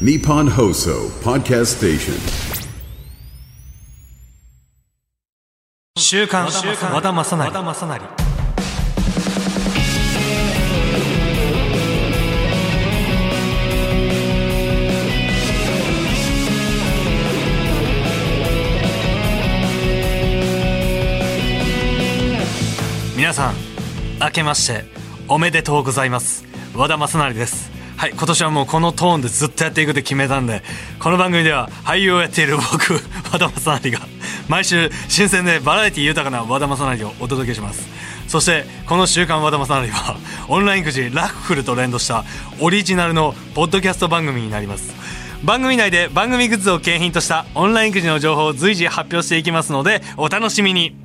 Nippon Hoso Podcast Station. 週刊和田正成。皆さん明けましておめでとうございます。和田正成ですはい今年はもうこのトーンでずっとやっていくって決めたんでこの番組では俳優をやっている僕 和田正成が毎週新鮮でバラエティ豊かな和田正成をお届けします。そしてこの「週刊和田正成」はオンラインくじラッフルと連動したオリジナルのポッドキャスト番組になります。番組内で番組グッズを景品としたオンラインくじの情報を随時発表していきますのでお楽しみに。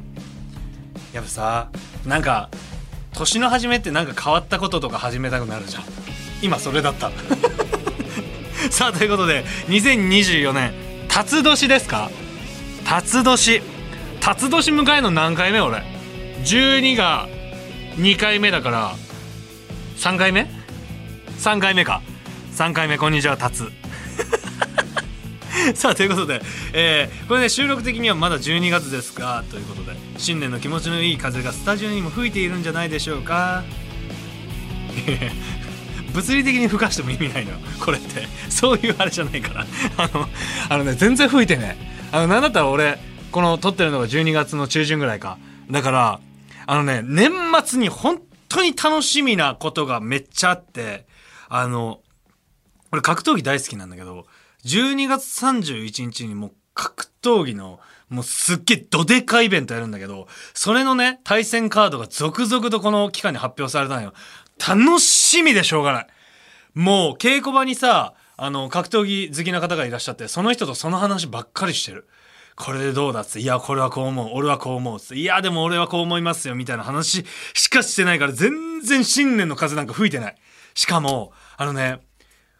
やっぱさなんか年の初めってなんか変わったこととか始めたくなるじゃん。今それだった。さあということで2024年辰年ですか？辰年。辰年迎えの何回目俺？12が2回目だから3回目 ?3 回目か。3回目。こんにちは辰。さあということで、えーこれね収録的にはまだ12月ですがということで新年の気持ちのいい風がスタジオにも吹いているんじゃないでしょうか。物理的に吹かしても意味ないのよ。これって。そういうあれじゃないから。あのあのね全然吹いてねあのなんだったら俺この撮ってるのが12月の中旬ぐらいか。だからあのね年末に本当に楽しみなことがめっちゃあってあの俺格闘技大好きなんだけど12月31日にもう格闘技のもうすっげえどでかいイベントやるんだけどそれのね対戦カードが続々とこの期間に発表されたのよ。楽しみでしょうがない。もう稽古場にさあの格闘技好きな方がいらっしゃってその人とその話ばっかりしてる。これでどうだっつって、いや、これはこう思う、俺はこう思うっつって、いや、でも俺はこう思いますよ、みたいな話しかしてないから、全然新年の風なんか吹いてない。しかも、あのね、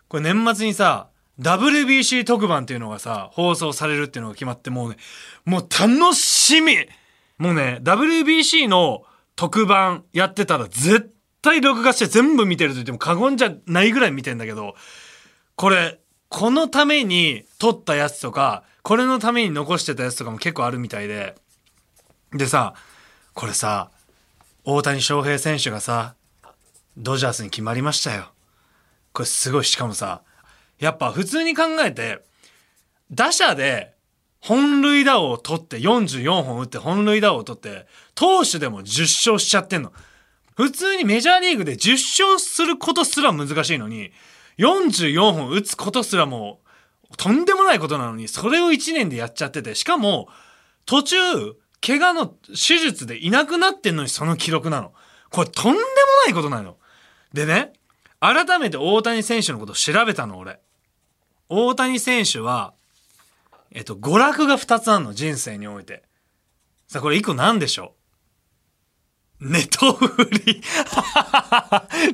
これ年末にさ、WBC 特番っていうのがさ、放送されるっていうのが決まって、もうね、もう楽しみもうね、WBC の特番やってたら絶対録画して全部見てると言っても過言じゃないぐらい見てんだけど、これ、このために撮ったやつとか、これのために残してたやつとかも結構あるみたいで。でさ、これさ、大谷翔平選手がさ、ドジャースに決まりましたよ。これすごい、しかもさ、やっぱ普通に考えて、打者で本塁打王を取って44本打って本塁打王を取って、投手でも10勝しちゃってんの。普通にメジャーリーグで10勝することすら難しいのに、44本打つことすらもうとんでもないことなのに、それを1年でやっちゃってて、しかも途中、怪我の手術でいなくなってんのにその記録なの。これとんでもないことなの。でね、改めて大谷選手のこと調べたの、俺。大谷選手は、えっと、娯楽が2つあるの、人生において。さあ、これ1個何でしょう？ネトフリ。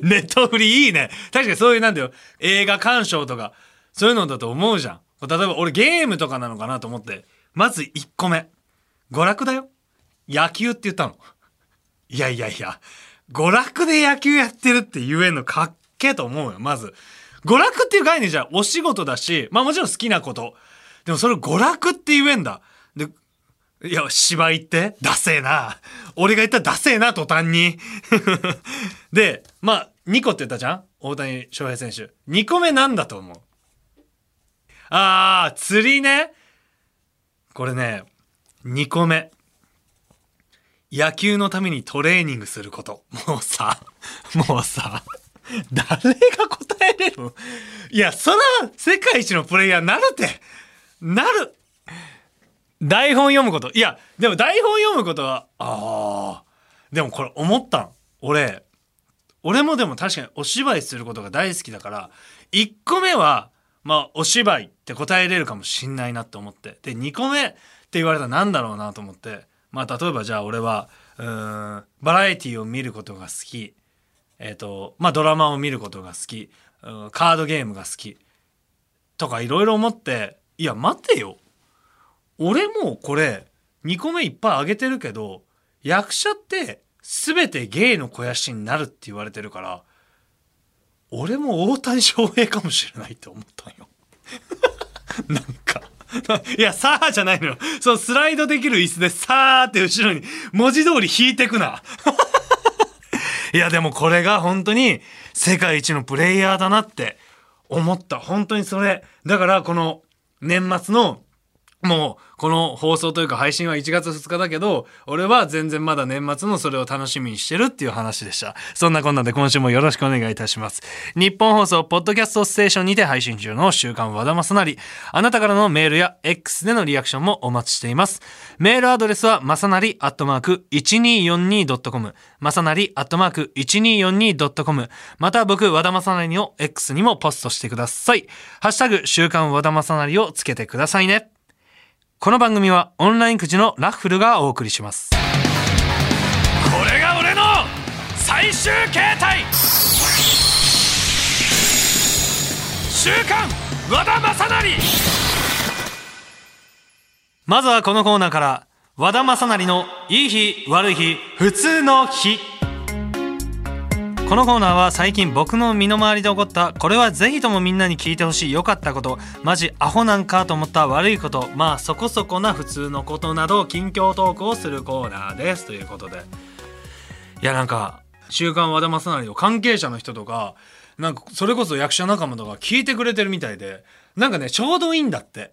ネトフリいいね。確かにそういうなんだよ。映画鑑賞とか、そういうのだと思うじゃん。例えば俺ゲームとかなのかなと思って、まず1個目。娯楽だよ。野球って言ったの。いやいやいや、娯楽で野球やってるって言えんのかっけえと思うよ、まず。娯楽っていう概念じゃお仕事だし、まあもちろん好きなこと。でもそれを娯楽って言えんだ。で、いや、芝居って？ダセえな。俺が言ったらダセえな、途端に。で、まあ、2個って言ったじゃん？大谷翔平選手。2個目なんだと思うあー、釣りね。これね、2個目。野球のためにトレーニングすること。もうさ、もうさ、誰が答えれるいや、そら、世界一のプレイヤーなるって。なる台本読むこと。いや、でも台本読むことは、ああ。でもこれ思ったん。俺、俺もでも確かにお芝居することが大好きだから、1個目は、まあ、お芝居って答えれるかもしんないなって思って。で、2個目って言われたらなんだろうなと思って。まあ、例えばじゃあ俺は、うん、バラエティを見ることが好き。えっ、と、まあ、ドラマを見ることが好き。うんカードゲームが好き。とかいろいろ思って、いや、待てよ。俺もこれ2個目いっぱいあげてるけど役者って全て芸の肥やしになるって言われてるから俺も大谷翔平かもしれないって思ったんよ。なんか。いや、さあじゃないのよ。そのスライドできる椅子でさーって後ろに文字通り引いてくな。いや、でもこれが本当に世界一のプレイヤーだなって思った。本当にそれ。だからこの年末のもうこの放送というか配信は1月2日だけど俺は全然まだ年末のそれを楽しみにしてるっていう話でした。そんなこんなで今週もよろしくお願いいたします。日本放送ポッドキャストステーションにて配信中の週刊和田正成。あなたからのメールや X でのリアクションもお待ちしています。メールアドレスはまさなりアットマーク 1242.com まさなりアットマーク 1242.com また僕和田正成を X にもポストしてください。ハッシュタグ週刊和田正成をつけてくださいね。この番組はオンラインくじのラッフルがお送りします。これが俺の最終形態。週刊和田正成。まずはこのコーナーから和田正成のいい日悪い日普通の日このコーナーは最近僕の身の回りで起こったこれはぜひともみんなに聞いてほしい良かったことマジアホなんかと思った悪いことまあそこそこな普通のことなど近況トークをするコーナーです。ということで。いやなんか「週刊和田正成」の関係者の人とかなんかそれこそ役者仲間とか聞いてくれてるみたいでなんかねちょうどいいんだって。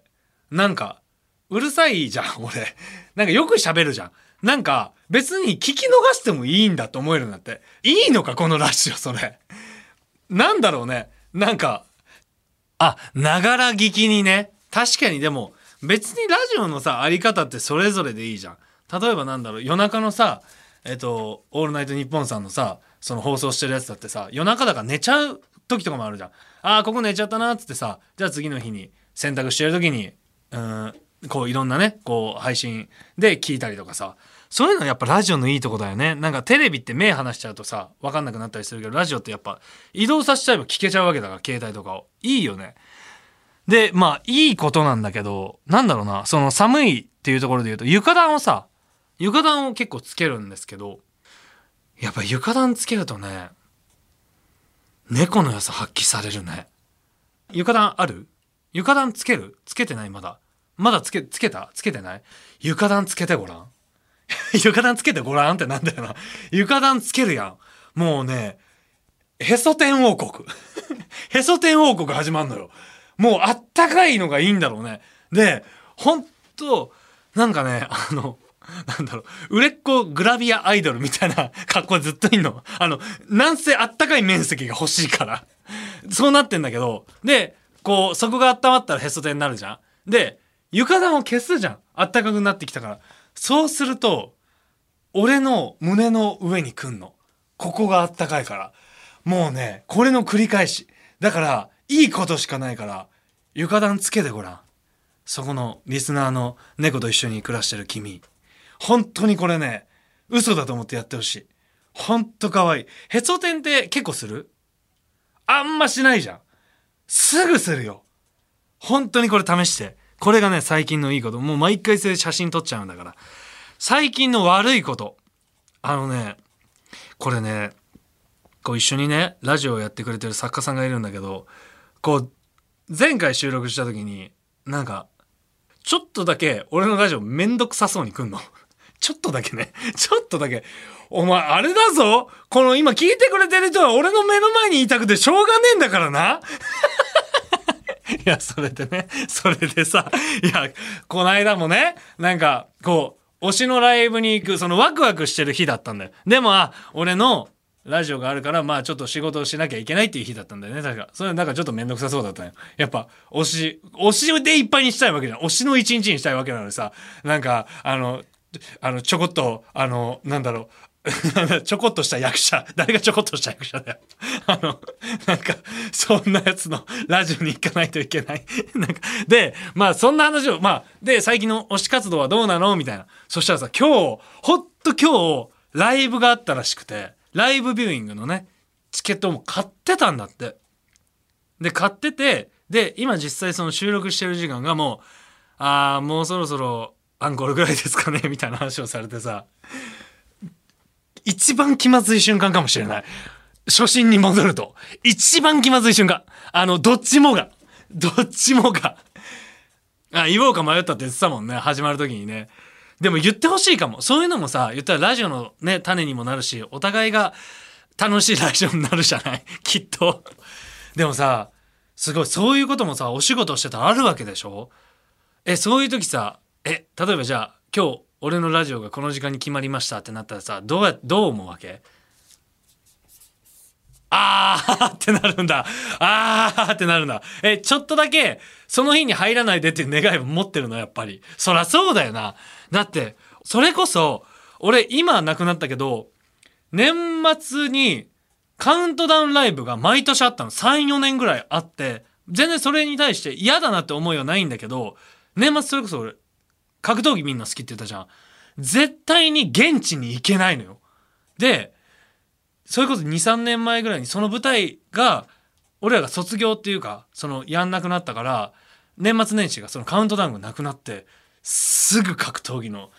なんかうるさいじゃん俺。なんかよく喋るじゃん。なんか別に聞き逃してもいいんだと思えるんだって。いいのかこのラジオそれ。なんだろうね。なんか、あ、ながら聞きにね。確かにでも別にラジオのさ、あり方ってそれぞれでいいじゃん。例えばなんだろう、夜中のさ、えっと、オールナイトニッポンさんのさ、その放送してるやつだってさ、夜中だから寝ちゃう時とかもあるじゃん。ああ、ここ寝ちゃったなっつってさ、じゃあ次の日に洗濯してる時に、うん、こういろんなね、こう配信で聞いたりとかさ、そういうのはやっぱラジオのいいとこだよね。なんかテレビって目離しちゃうとさ、わかんなくなったりするけど、ラジオってやっぱ移動させちゃえば聞けちゃうわけだから、携帯とかを。いいよね。で、まあ、いいことなんだけど、なんだろうな、その寒いっていうところで言うと、床暖をさ、床暖を結構つけるんですけど、やっぱ床暖つけるとね、猫の良さ発揮されるね。床暖ある？床暖つける？つけてない？まだ。まだつけ、つけた？つけてない？床暖つけてごらん。床暖つけてごらんってなんだよな。床暖つけるやん。もうね、へそ天王国。へそ天王国始まんのよ。もうあったかいのがいいんだろうね。で、ほんと、なんかね、あの、なんだろう、売れっ子グラビアアイドルみたいな 格好でずっといんの。あの、なんせあったかい面積が欲しいから。そうなってんだけど、で、こう、そこが温まったらへそ天になるじゃん。で、床暖を消すじゃん。あったかくなってきたから。そうすると、俺の胸の上に来んの。ここがあったかいから。もうね、これの繰り返し。だから、いいことしかないから、床暖つけてごらん。そこのリスナーの猫と一緒に暮らしてる君。本当にこれね、嘘だと思ってやってほしい。ほんと可愛い。へそ天って結構する？あんましないじゃん。すぐするよ。本当にこれ試して。これがね、最近のいいこと。もう毎回それ写真撮っちゃうんだから。最近の悪いこと。あのね、これね、こう一緒にね、ラジオをやってくれてる作家さんがいるんだけど、こう、前回収録した時に、なんか、ちょっとだけ俺のラジオめんどくさそうに来んの。ちょっとだけね。ちょっとだけ。お前、あれだぞこの今聞いてくれてる人は俺の目の前にいたくてしょうがねえんだからな。いや、それでね、それでさ、いや、この間もね、なんか、こう、推しのライブに行く、そのワクワクしてる日だったんだよ。でも、あ、俺のラジオがあるから、まあちょっと仕事をしなきゃいけないっていう日だったんだよね、確か。それなんかちょっとめんどくさそうだったのよ。やっぱ、推し、推しでいっぱいにしたいわけじゃん。推しの一日にしたいわけなのにさ、なんか、あの、あの、ちょこっと、あの、なんだろう、ちょこっとした役者。誰がちょこっとした役者だよ。あの、なんか、そんなやつのラジオに行かないといけない。なんか、で、まあそんな話を、まあ、で、最近の推し活動はどうなの？みたいな。そしたらさ、今日、ほっと今日、ライブがあったらしくて、ライブビューイングのね、チケットも買ってたんだって。で、買ってて、で、今実際その収録してる時間がもう、ああ、もうそろそろアンコールぐらいですかね？みたいな話をされてさ、一番気まずい瞬間かもしれない。初心に戻ると。一番気まずい瞬間。あの、どっちもが。どっちもが。あ言おうか迷ったって言ってたもんね始まる時にねでも言ってほしいかもそういうのもさ言ったらラジオのね種にもなるしお互いが楽しいラジオになるじゃない？きっとでもさすごいそういうこともさお仕事してたらあるわけでしょ？えそういう時さえ例えばじゃあ今日俺のラジオがこの時間に決まりましたってなったらさどうやどう思うわけ？あーってなるんだ。あーってなるんだ。え、ちょっとだけ、その日に入らないでっていう願いを持ってるの、やっぱり。そらそうだよな。だって、それこそ、俺今はなくなったけど、年末にカウントダウンライブが毎年あったの。3、4年ぐらいあって、全然それに対して嫌だなって思いはないんだけど、年末それこそ俺、格闘技みんな好きって言ったじゃん。絶対に現地に行けないのよ。で、それこそ23年前ぐらいにその舞台が俺らが卒業っていうかそのやんなくなったから年末年始がそのカウントダウンがなくなってすぐ格闘技の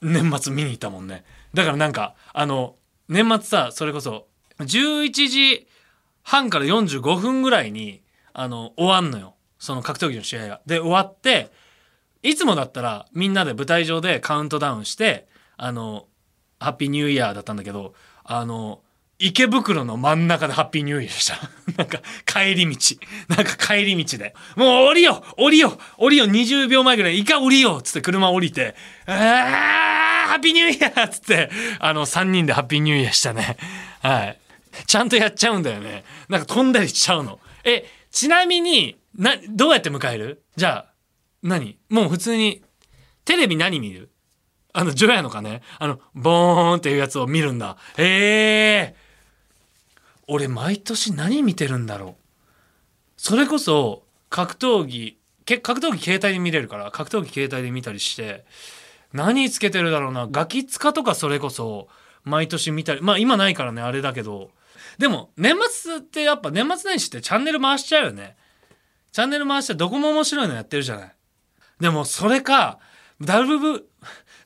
年末見に行ったもんねだからなんかあの年末さそれこそ11時半から45分ぐらいにあの終わんのよその格闘技の試合が。で終わっていつもだったらみんなで舞台上でカウントダウンしてあのハッピーニューイヤーだったんだけどあの池袋の真ん中でハッピーニューイヤーでした。なんか帰り道。なんか帰り道で。もう降りよ降りよ降りよ !20 秒前ぐらい、いか降りよつって車降りて、あーハッピーニューイヤーつって、あの3人でハッピーニューイヤーしたね。はい。ちゃんとやっちゃうんだよね。なんか飛んだりしちゃうの。え、ちなみに、な、どうやって迎える？じゃあ、何？もう普通に、テレビ何見る？あの、ジョヤのかねあの、ボーンっていうやつを見るんだ。ええー、俺、毎年何見てるんだろう？それこそ、格闘技、格闘技携帯で見れるから、格闘技携帯で見たりして、何つけてるだろうな？ガキツカとかそれこそ、毎年見たり、まあ今ないからね、あれだけど。でも、年末ってやっぱ年末年始ってチャンネル回しちゃうよね。チャンネル回してどこも面白いのやってるじゃない。でも、それか、ダブブ、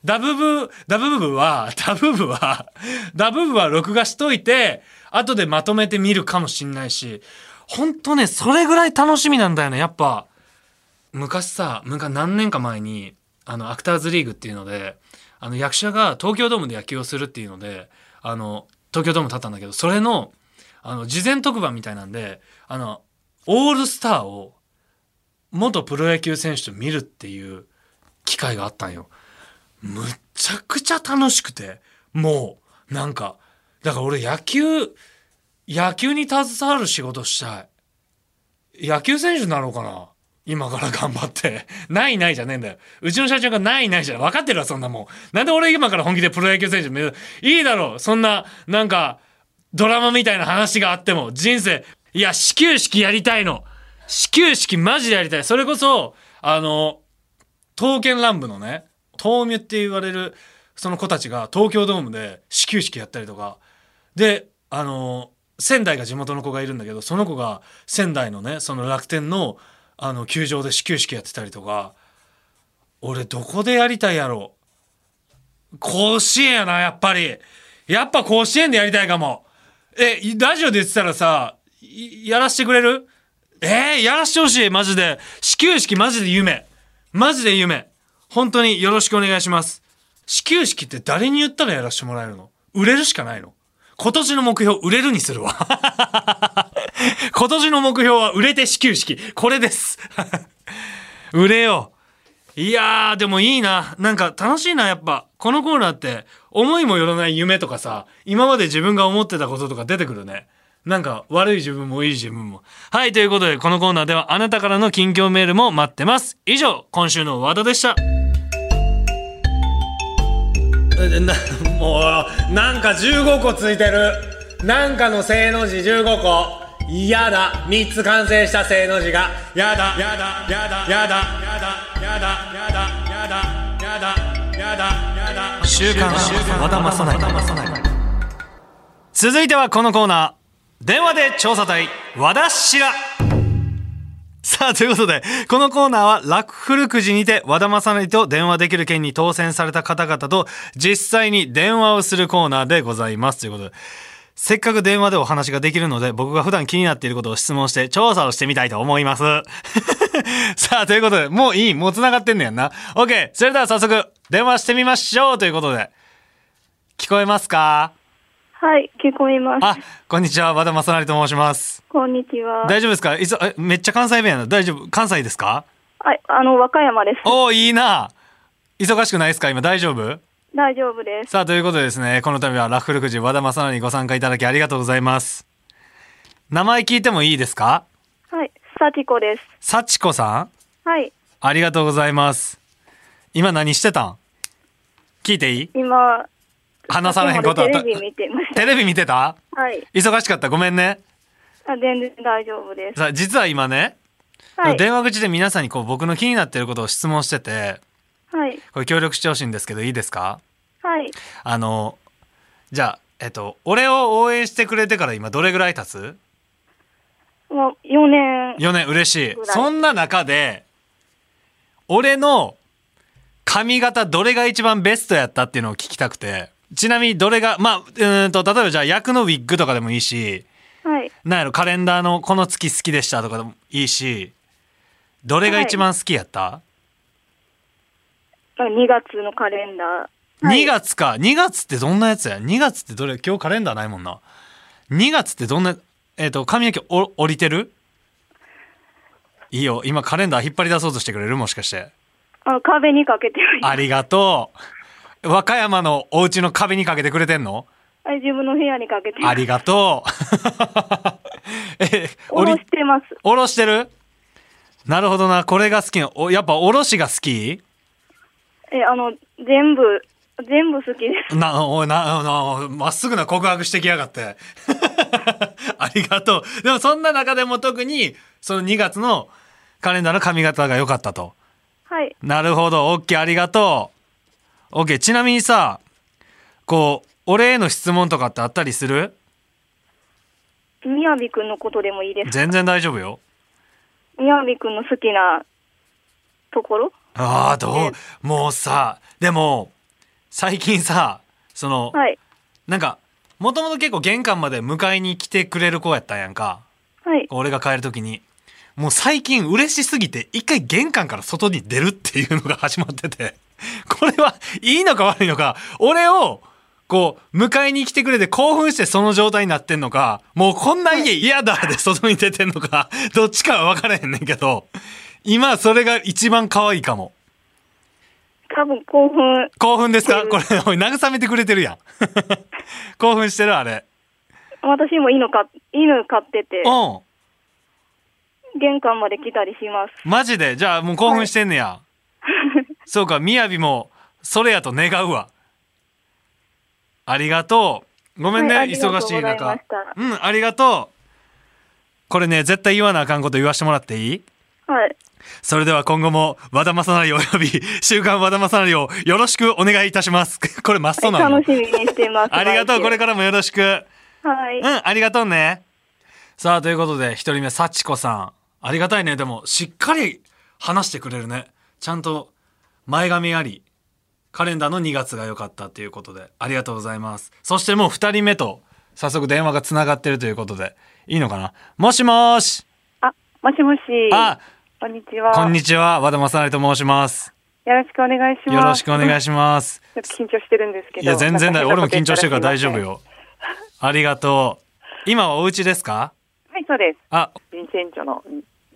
ダブブ、ダブブは、ダブブは、ダブブは録画しといて、後でまとめて見るかもしんないし、ほんとね、それぐらい楽しみなんだよね、やっぱ。昔さ、昔何年か前に、あの、アクターズリーグっていうので、あの、役者が東京ドームで野球をするっていうので、あの、東京ドーム立ったんだけど、それの、あの、事前特番みたいなんで、あの、オールスターを、元プロ野球選手と見るっていう機会があったんよ。むっちゃくちゃ楽しくて、もう、なんか、だから俺野球、野球に携わる仕事したい。野球選手になろうかな？今から頑張って。ないないじゃねえんだよ。うちの社長がないないじゃん。分かってるわ、そんなもん。なんで俺今から本気でプロ野球選手目指いいだろう。そんな、なんか、ドラマみたいな話があっても、人生、いや、始球式やりたいの。始球式マジでやりたい。それこそ、あの、刀剣乱舞のね、豆苗って言われるその子たちが東京ドームで始球式やったりとか。であの仙台が地元の子がいるんだけどその子が仙台のねその楽天のあの球場で始球式やってたりとか。俺どこでやりたいやろ。う甲子園やなやっぱり。やっぱ甲子園でやりたいかも。えラジオで言ってたらさやらしてくれる？えー、やらしてほしいマジで始球式マジで夢マジで夢本当によろしくお願いします。始球式って誰に言ったらやらせてもらえるの？売れるしかないの？今年の目標売れるにするわ。今年の目標は売れて始球式。これです。売れよう。いやー、でもいいな。なんか楽しいな、やっぱ。このコーナーって、思いもよらない夢とかさ、今まで自分が思ってたこととか出てくるね。なんか悪い自分もいい自分も。はい、ということでこのコーナーではあなたからの近況メールも待ってます。以上、今週のワードでした。な、もう、なんか15個ついてる。なんかの正の字15個。やだ。3つ完成した正の字が。やだ。やだ。やだ。やだ。やだ。やだ。やだ。やだ。やだ。やだ。やだ。週刊和田正成。続いてはこのコーナー。電話で調査隊和田氏らさあということでこのコーナーはラクフルくじにて和田正成と電話できる件に当選された方々と実際に電話をするコーナーでございますということでせっかく電話でお話ができるので、僕が普段気になっていることを質問して調査をしてみたいと思います。さあ、ということで、もういいもう繋がってんねやんな。OK! それでは早速、電話してみましょうということで。聞こえますか？はい、聞こえます。あ、こんにちは。和田正成と申します。こんにちは。大丈夫ですか？いつえめっちゃ関西弁やな。大丈夫？関西ですか？はい、あの、和歌山です。おおいいな忙しくないですか？今大丈夫？大丈夫です。さあ、ということでですね、この度はラッフルくじ和田正成にご参加いただきありがとうございます。名前聞いてもいいですか？はい、幸子です。幸子さん？はい、ありがとうございます。今何してたん？聞いていい？今、話されへんことあったテレビ見てました。テレビ見てた？はい、忙しかった？ごめんね。あ全然大丈夫です。さあ、実は今ね、はい、電話口で皆さんにこう僕の気になっていることを質問してて、はい、これ協力してほしいんですけどいいですか？はい。あの、じゃあ、えっと、俺を応援してくれてから今どれぐらい経つ？もう4年、4年嬉しい。そんな中で俺の髪型どれが一番ベストやったっていうのを聞きたくてちなみにどれがまあうーんと例えばじゃあ役のウィッグとかでもいいしはい。なんやろカレンダーのこの月好きでしたとかでもいいしどれが一番好きやった、2月のカレンダー。はい。2月か。2月ってどんなやつや？2月ってどれ？今日カレンダーないもんな。2月ってどんなえっ、と髪の毛お降りてる？いいよ。今カレンダー引っ張り出そうとしてくれる？もしかして。あ壁にかけてありがとう。和歌山のお家の壁にかけてくれてんの？はい自分の部屋にかけてありがとう。え、おろしてます。おろしてる？なるほどな。これが好きな。おやっぱおろしが好き？え、あの、全部、全部好きです。な、おいな、な、まっすぐな告白してきやがって。ありがとう。でもそんな中でも特に、その2月のカレンダーの髪型が良かったと。はい。なるほど。オッケー、ありがとう。オッケー。ちなみにさ、こう、俺への質問とかってあったりする？みやびくんのことでもいいですか？全然大丈夫よ。みやびくんの好きなところ？ああ、どう、もうさ、でも、最近さ、その、はい。なんか、もともと結構玄関まで迎えに来てくれる子やったんやんか。はい。俺が帰るときに。もう最近嬉しすぎて、一回玄関から外に出るっていうのが始まってて、これはいいのか悪いのか、俺を、こう、迎えに来てくれて興奮してその状態になってんのか、もうこんな家嫌だで外に出てんのか、どっちかは分からへんねんけど、今それが一番可愛いかも。多分興奮、興奮ですか？うんこれ、おい、慰めてくれてるやん。興奮してるあれ。私も犬か犬飼ってて、うん。玄関まで来たりします。マジで？じゃあもう興奮してんねや。そうか、みやびも、それやと願うわ。ありがとう。ごめんね、はい忙しい中。うん、ありがとう。これね、絶対言わなあかんこと言わしてもらっていい？はい。それでは今後も和田正成および週刊和田正成をよろしくお願いいたします。これマストなの楽しみにしてます。ありがとう。これかからもよろしく。はい。うん、ありがとうね。さあ、ということで、一人目、幸子さん。ありがたいね。でも、しっかり話してくれるね。ちゃんと、前髪あり、カレンダーの2月が良かったっていうことで、ありがとうございます。そしてもう二人目と、早速電話が繋がってるということで、いいのかな？もしもーし。あ、もしもし。あ、こんにちは。こんにちは。和田正成と申します。よろしくお願いします。よろしくお願いしします。ちょっと緊張してるんですけど。いや、全然だよ。俺も緊張してるから大丈夫よ。よ。ありがとう。今はお家ですか？はい、そうです。あ、ヴィンセンチョの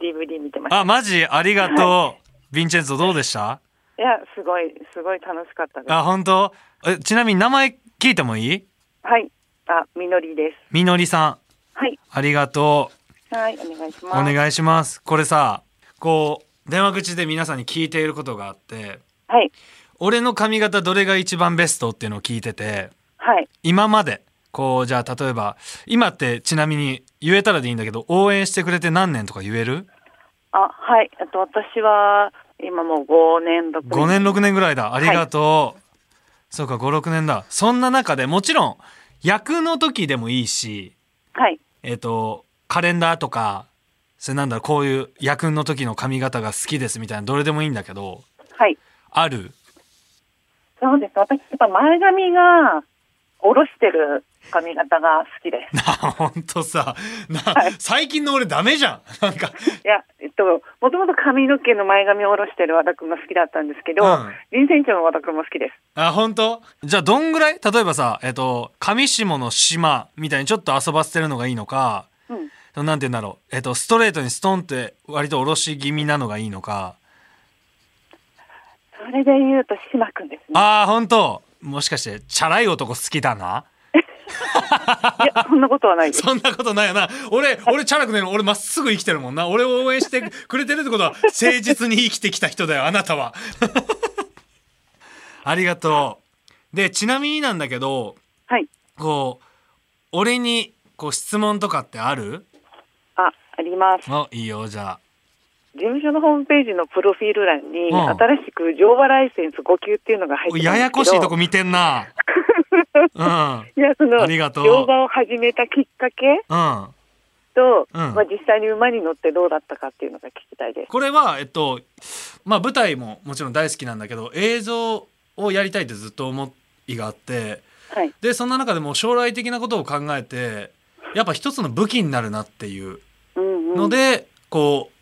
DVD 見てました。あ、マジ？ありがとう。ヴィンチェンツォどうでした？いや、すごい、すごい楽しかったです。あ、本当？え、ちなみに名前聞いてもいい？はい。あ、みのりです。みのりさん。はい。ありがとはい、お願いしう。ます。お願いします。これさ、こう、電話口で皆さんに聞いていることがあって、はい。俺の髪型どれが一番ベストっていうのを聞いてて、はい。今まで、こう、じゃあ例えば、今ってちなみに言えたらでいいんだけど、応援してくれて何年とか言える？あ、はい。あと、私は、今もう5年、6年。5年6年ぐらいだありがとう、そうか56年だそんな中でもちろん役の時でもいいしはい。えっ、とカレンダーとかそれなんだろうこういう役の時の髪型が好きですみたいなどれでもいいんだけどはい。ある？そうです。私、やっぱ前髪が、下ろしてる髪型が好きです。なほんとさな、はい最近の俺ダメじゃんなんかいや、えっと、もともと髪の毛の前髪を下ろしてる和田くんが好きだったんですけど、うん臨の和田くんも好きです。あ本当？じゃあどんぐらい？例えばさえっと上下の島みたいにちょっと遊ばせてるのがいいのかうん。なんて言うんだろうえっとストレートにストンって割と下ろし気味なのがいいのかそれで言うと、島くんですね。ああ本当もしかしてチャラい男好きだないや、そんなことはないです。そんなことないよな。俺、俺、チャラくね俺まっすぐ生きてるもんな。俺を応援してくれてるってことは、誠実に生きてきた人だよ、あなたは。ありがとう。で、ちなみになんだけど、はい。こう、俺に、こう、質問とかってある？あ、あります。あ、いいよ、じゃあ。事務所のホームページのプロフィール欄に、うん新しく乗馬ライセンス5級っていうのが入ってるややこしいとこ見てんな。うん。いや、その、ありがとう乗馬を始めたきっかけうん。と、うんまあ実際に馬に乗ってどうだったかっていうのが聞きたいです。これは、えっと、まあ舞台ももちろん大好きなんだけど、映像をやりたいってずっと思いがあって、はい。でそんな中でも将来的なことを考えてやっぱ一つの武器になるなっていううんうん。ので、こう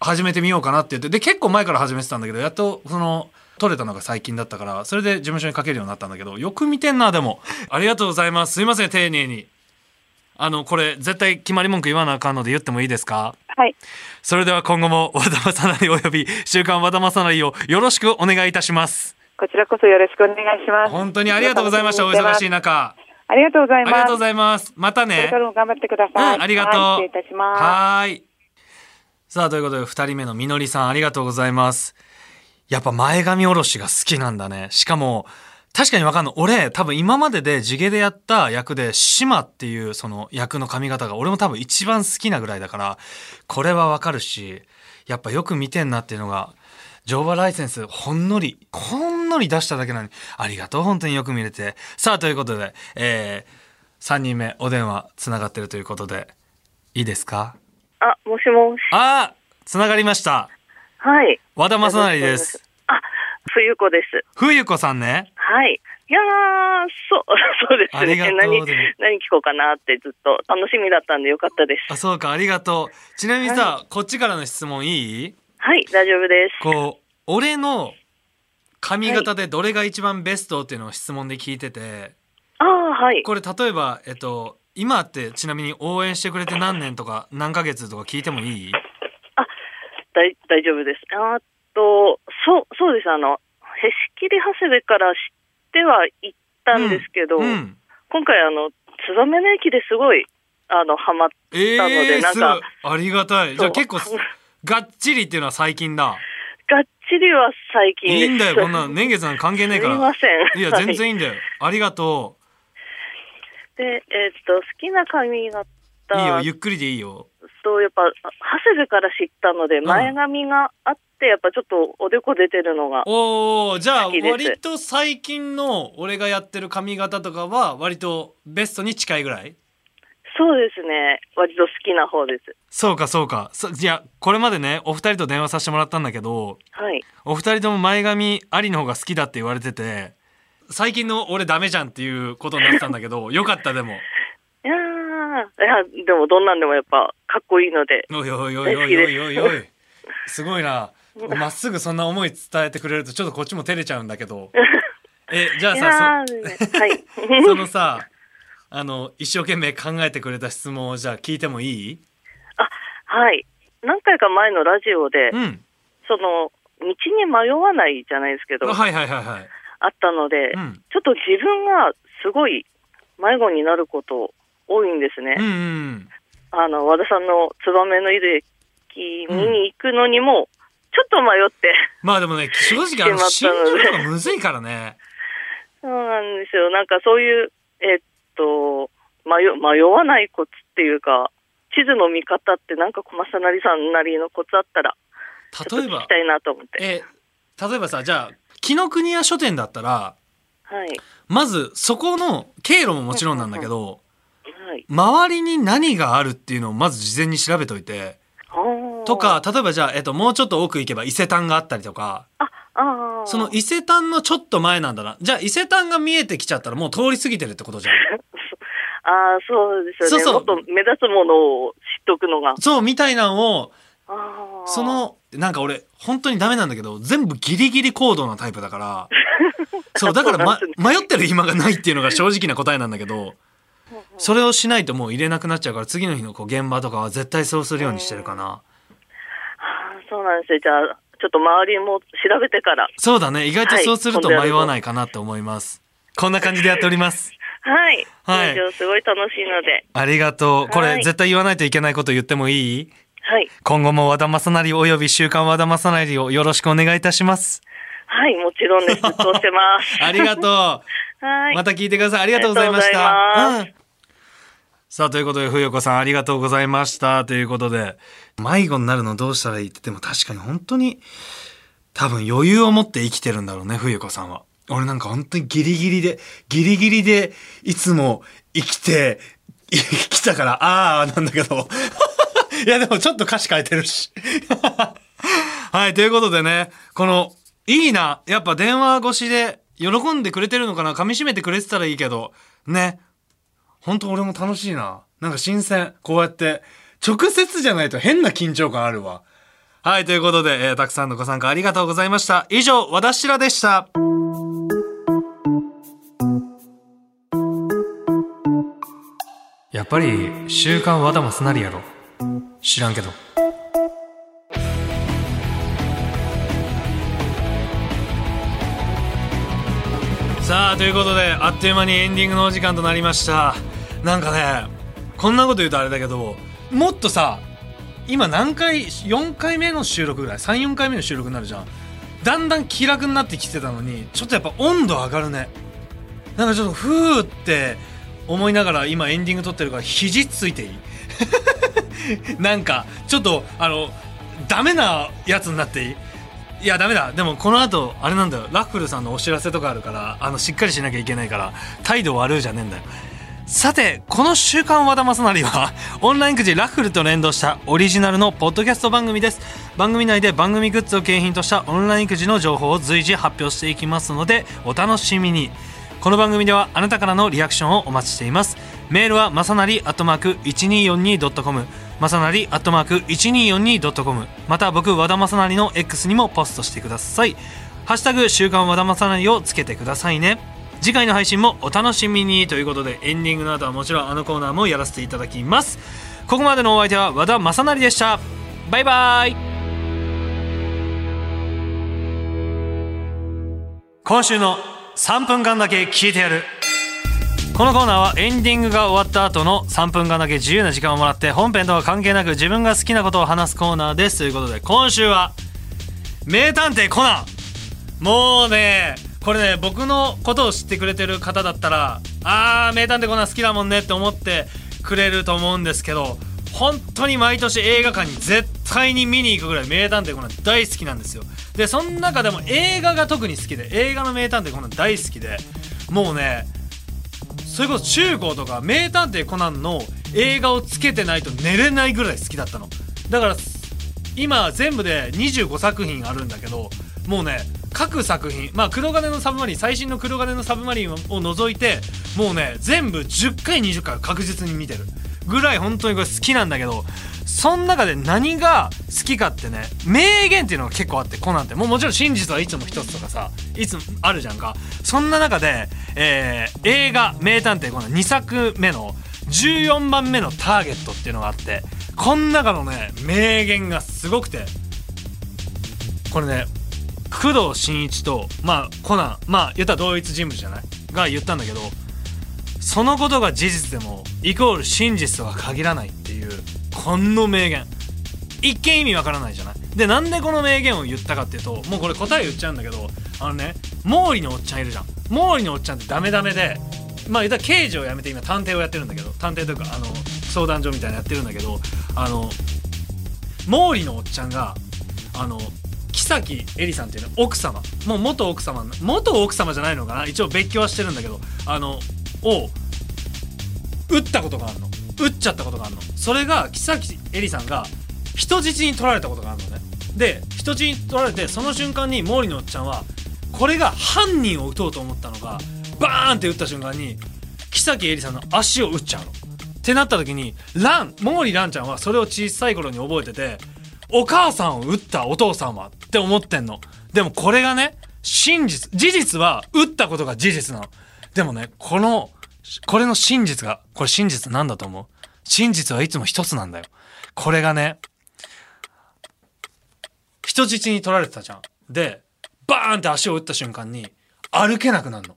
始めてみようかなって言ってで結構前から始めてたんだけどやっとその撮れたのが最近だったからそれで事務所にかけるようになったんだけどよく見てんなでもありがとうございますすいません丁寧にあのこれ絶対決まり文句言わなあかんので言ってもいいですか？はい。それでは今後も和田正成および週刊和田正成をよろしくお願いいたしますこちらこそよろしくお願いします。本当にありがとうございましたお忙しい中ありがとうございます。ありがとうございますまたねこれからも頑張ってください。うん、ありがとう。はい、失礼いたします。はーい。さあ、ということで、二人目のみのりさん、ありがとうございます。やっぱ前髪おろしが好きなんだね。しかも、確かにわかんない。俺、多分今までで地毛でやった役で、島っていうその役の髪型が、俺も多分一番好きなぐらいだから、これはわかるし、やっぱよく見てんなっていうのが、乗馬ライセンス、ほんのり、ほんのり出しただけなのに、ありがとう、本当によく見れて。さあ、ということで、えー、3人目、お電話つながってるということで、いいですか？あ、もしもし。あーつながりました。はい。和田正成です。。あ、冬子です。冬子さんね。はい。いやー、そう、そうですね。ありがとう何、何聞こうかなってずっと楽しみだったんでよかったです。あ、そうか、ありがとう。ちなみにさ、こっちからの質問いい？はい、大丈夫です。こう、俺の髪型でどれが一番ベストっていうのを質問で聞いてて、ああ、はい。これ例えば、えっと、今ってちなみに応援してくれて何年とか何ヶ月とか聞いてもいい？大大丈夫です。あと、そう、そうです。あの、へしきり長谷部から知ってはいったんですけど、うん。今回あの、燕の駅ですごい、あの、ハマっえなのでー、なんかありがたい。じゃあ結構す、がっちりっていうのは最近だ。がっちりは最近。いいんだよ、こんな年月なんか関係ねえかすみら。ません。いや、全然いいんだよ。ありがとで、えーっと、好きな髪型う。いいよ、ゆっくりでいいよ。と、やっぱ、長谷部から知ったので、ん。前髪があって、やっぱちょっとおでこ出てるのが、おおじゃあ割と最近の俺がやってる髪型とかは割とベストに近いぐらい？そうですね、割と好きな方です。そうかそうか。そいやこれまでねお二人と電話させてもらったんだけどはい。お二人とも前髪ありの方が好きだって言われてて最近の俺ダメじゃんっていうことになってたんだけどよかったでも。いやー、いや、でもどんなんでもやっぱかっこいいので、おいおいおいおいおいおいおい。すごいな。まっすぐそんな思い伝えてくれるとちょっとこっちも照れちゃうんだけど。えじゃあいさやそー、はい。そのさあの一生懸命考えてくれた質問をじゃあ聞いてもいい？あ、はい。何回か前のラジオで、うん。その、道に迷わないじゃないですけど、はいはいはいはい。あったので、うん。ちょっと自分がすごい迷子になること多いんですね。うんうんあの、和田さんの燕の井戸駅見に行くのにも、ちょっと迷って、まあでもね正直あの 新宿とかむずいからねそうなんですよ。なんかそういう、えっと、迷迷わないコツっていうか、地図の見方ってなんか小正成さんなりのコツあったら、例えばたいなと思って。え例えばさじゃあ紀ノ国屋書店だったらはい。まずそこの経路ももちろんなんだけどはい。周りに何があるっていうのをまず事前に調べといて。と、か例えばじゃあ、えっと、もうちょっと奥行けば伊勢丹があったりとか。その伊勢丹のちょっと前なんだな。じゃあ伊勢丹が見えてきちゃったらもう通り過ぎてるってことじゃん。ああ、そうですよね。そうそう。もっと目立つものを知っとくのが。そうみたいなのをそ、のなんか俺本当にダメなんだけど全部ギリギリ行動なタイプだから。そうだから、ま迷ってる暇がないっていうのが正直な答えなんだけどそれをしないともう入れなくなっちゃうから次の日のこう現場とかは絶対そうするようにしてるかなあーそうなんですよ。じゃあ、ちょっと周りも調べてから。そうだね意外とはいそうすると迷わないかなって思います、こんな感じでやっておりますはい。はいすごい楽しいので。ありがとうこれ、はい絶対言わないといけないこと言ってもいい？はい。今後も和田正成および週刊和田正成をよろしくお願いいたしますはい、もちろんです。ずっとしてます。ありがとう はい。また聞いてください。ありがとうございましありがとうございた。うんさあ、ということで、ふよこさんありがとうございました。ということで、迷子になるのどうしたらいいって、でも確かに本当に、多分余裕を持って生きてるんだろうね、ふよこさんは。俺なんか本当にギリギリで、ギリギリで、いつも生きて、生きたから、ああ、なんだけど。いや、でもちょっと歌詞変えてるし。はい、ということでね、この、いいな。やっぱ電話越しで喜んでくれてるのかな噛み締めてくれてたらいいけど、ね。本当俺も楽しいな。なんか新鮮。こうやって、直接じゃないと変な緊張感あるわ。はい、ということで、えーたくさんのご参加ありがとうございました。以上、和田しらでした。やっぱり、週刊和田マスなりやろ。知らんけど。さあということであっという間にエンディングのお時間となりましたなんかねこんなこと言うとあれだけどもっとさ今何回4回目の収録ぐらい34回目の収録になるじゃん。だんだん気楽になってきてたのにちょっとやっぱ温度上がるね。なんかちょっとふーって思いながら今エンディング撮ってるから肘ついていい？なんかちょっとあのダメなやつになっていい？いやダメだ。でもこの後あれなんだよ。ラッフルさんのお知らせとかあるからあのしっかりしなきゃいけないから態度悪いじゃねえんだよ。さてこの「週刊和田正成」はオンラインくじラッフルと連動したオリジナルのポッドキャスト番組です。番組内で番組グッズを景品としたオンラインくじの情報を随時発表していきますのでお楽しみに。この番組ではあなたからのリアクションをお待ちしています。メールはまさなりアットマーク 1242.com まさなりアットマーク 1242.com また僕和田正成の X にもポストしてください。ハッシュタグ週刊和田正成をつけてくださいね。次回の配信もお楽しみにということでエンディングの後はもちろんあのコーナーもやらせていただきます。ここまでのお相手は和田正成でした。バイバイ。今週の3分間だけ聞いてやる。このコーナーはエンディングが終わった後の3分間だけ自由な時間をもらって本編とは関係なく自分が好きなことを話すコーナーです。ということで今週は名探偵コナン。もうねこれね僕のことを知ってくれてる方だったらあー名探偵コナン好きだもんねって思ってくれると思うんですけど本当に毎年映画館に絶対に見に行くぐらい名探偵コナン大好きなんですよ。でその中でも映画が特に好きで映画の名探偵コナン大好きでもうねそれこそ中高とか名探偵コナンの映画をつけてないと寝れないぐらい好きだったの。だから今全部で25作品あるんだけどもうね各作品まあ黒金のサブマリン最新の黒金のサブマリンを除いてもうね全部10回20回確実に見てる。ぐらい本当にこれ好きなんだけどその中で何が好きかってね名言っていうのが結構あってコナンって。もうもちろん真実はいつも一つとかさいつもあるじゃんか。そんな中で、えー映画「名探偵コナン」2作目の14番目のターゲットっていうのがあってこの中のね名言がすごくて。これね工藤新一とまあコナンまあ言ったら同一人物じゃない？が言ったんだけどそのことが事実でもイコール真実とは限らないっていうこの名言。一見意味わからないじゃない？でなんでこの名言を言ったかっていうともうこれ答え言っちゃうんだけどあのね毛利のおっちゃんいるじゃん。毛利のおっちゃんってダメダメでまあ言ったら刑事を辞めて今探偵をやってるんだけど探偵というかあの相談所みたいなやってるんだけどあの毛利のおっちゃんがあの木崎絵里さんっていうね奥様。もう元奥様。元奥様じゃないのかな。一応別居はしてるんだけど。あのを撃ったことがあるの。撃っちゃったことがあるの。それが木崎絵里さんが人質に取られたことがあるのね。で人質に取られてその瞬間に毛利のおっちゃんはこれが犯人を撃とうと思ったのがバーンって撃った瞬間に木崎絵里さんの足を撃っちゃうの。ってなった時にラン毛利蘭ちゃんはそれを小さい頃に覚えててお母さんを撃ったお父さんはって思ってんの。でもこれがね真実事実は撃ったことが事実なの。でもねこのこれの真実がこれ真実なんだと思う真実はいつも一つなんだよ。これがね人質に取られてたじゃん。で、バーンって足を打った瞬間に歩けなくなるの。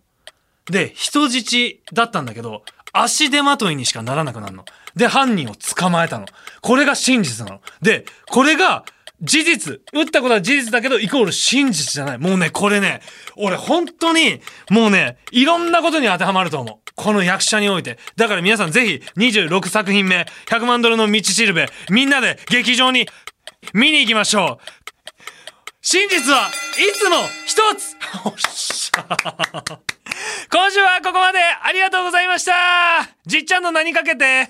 で、人質だったんだけど、足手まといにしかならなくなるの。で、犯人を捕まえたの。これが真実なの。で、これが事実。打ったことは事実だけど、イコール真実じゃない。もうね、これね、俺本当に、もうね、いろんなことに当てはまると思う。この役者において。だから皆さんぜひ、26作品目、100万ドルの道しるべ、みんなで劇場に見に行きましょう。真実はいつも一つおっしゃ今週はここまで。ありがとうございました。じっちゃんの名にかけて。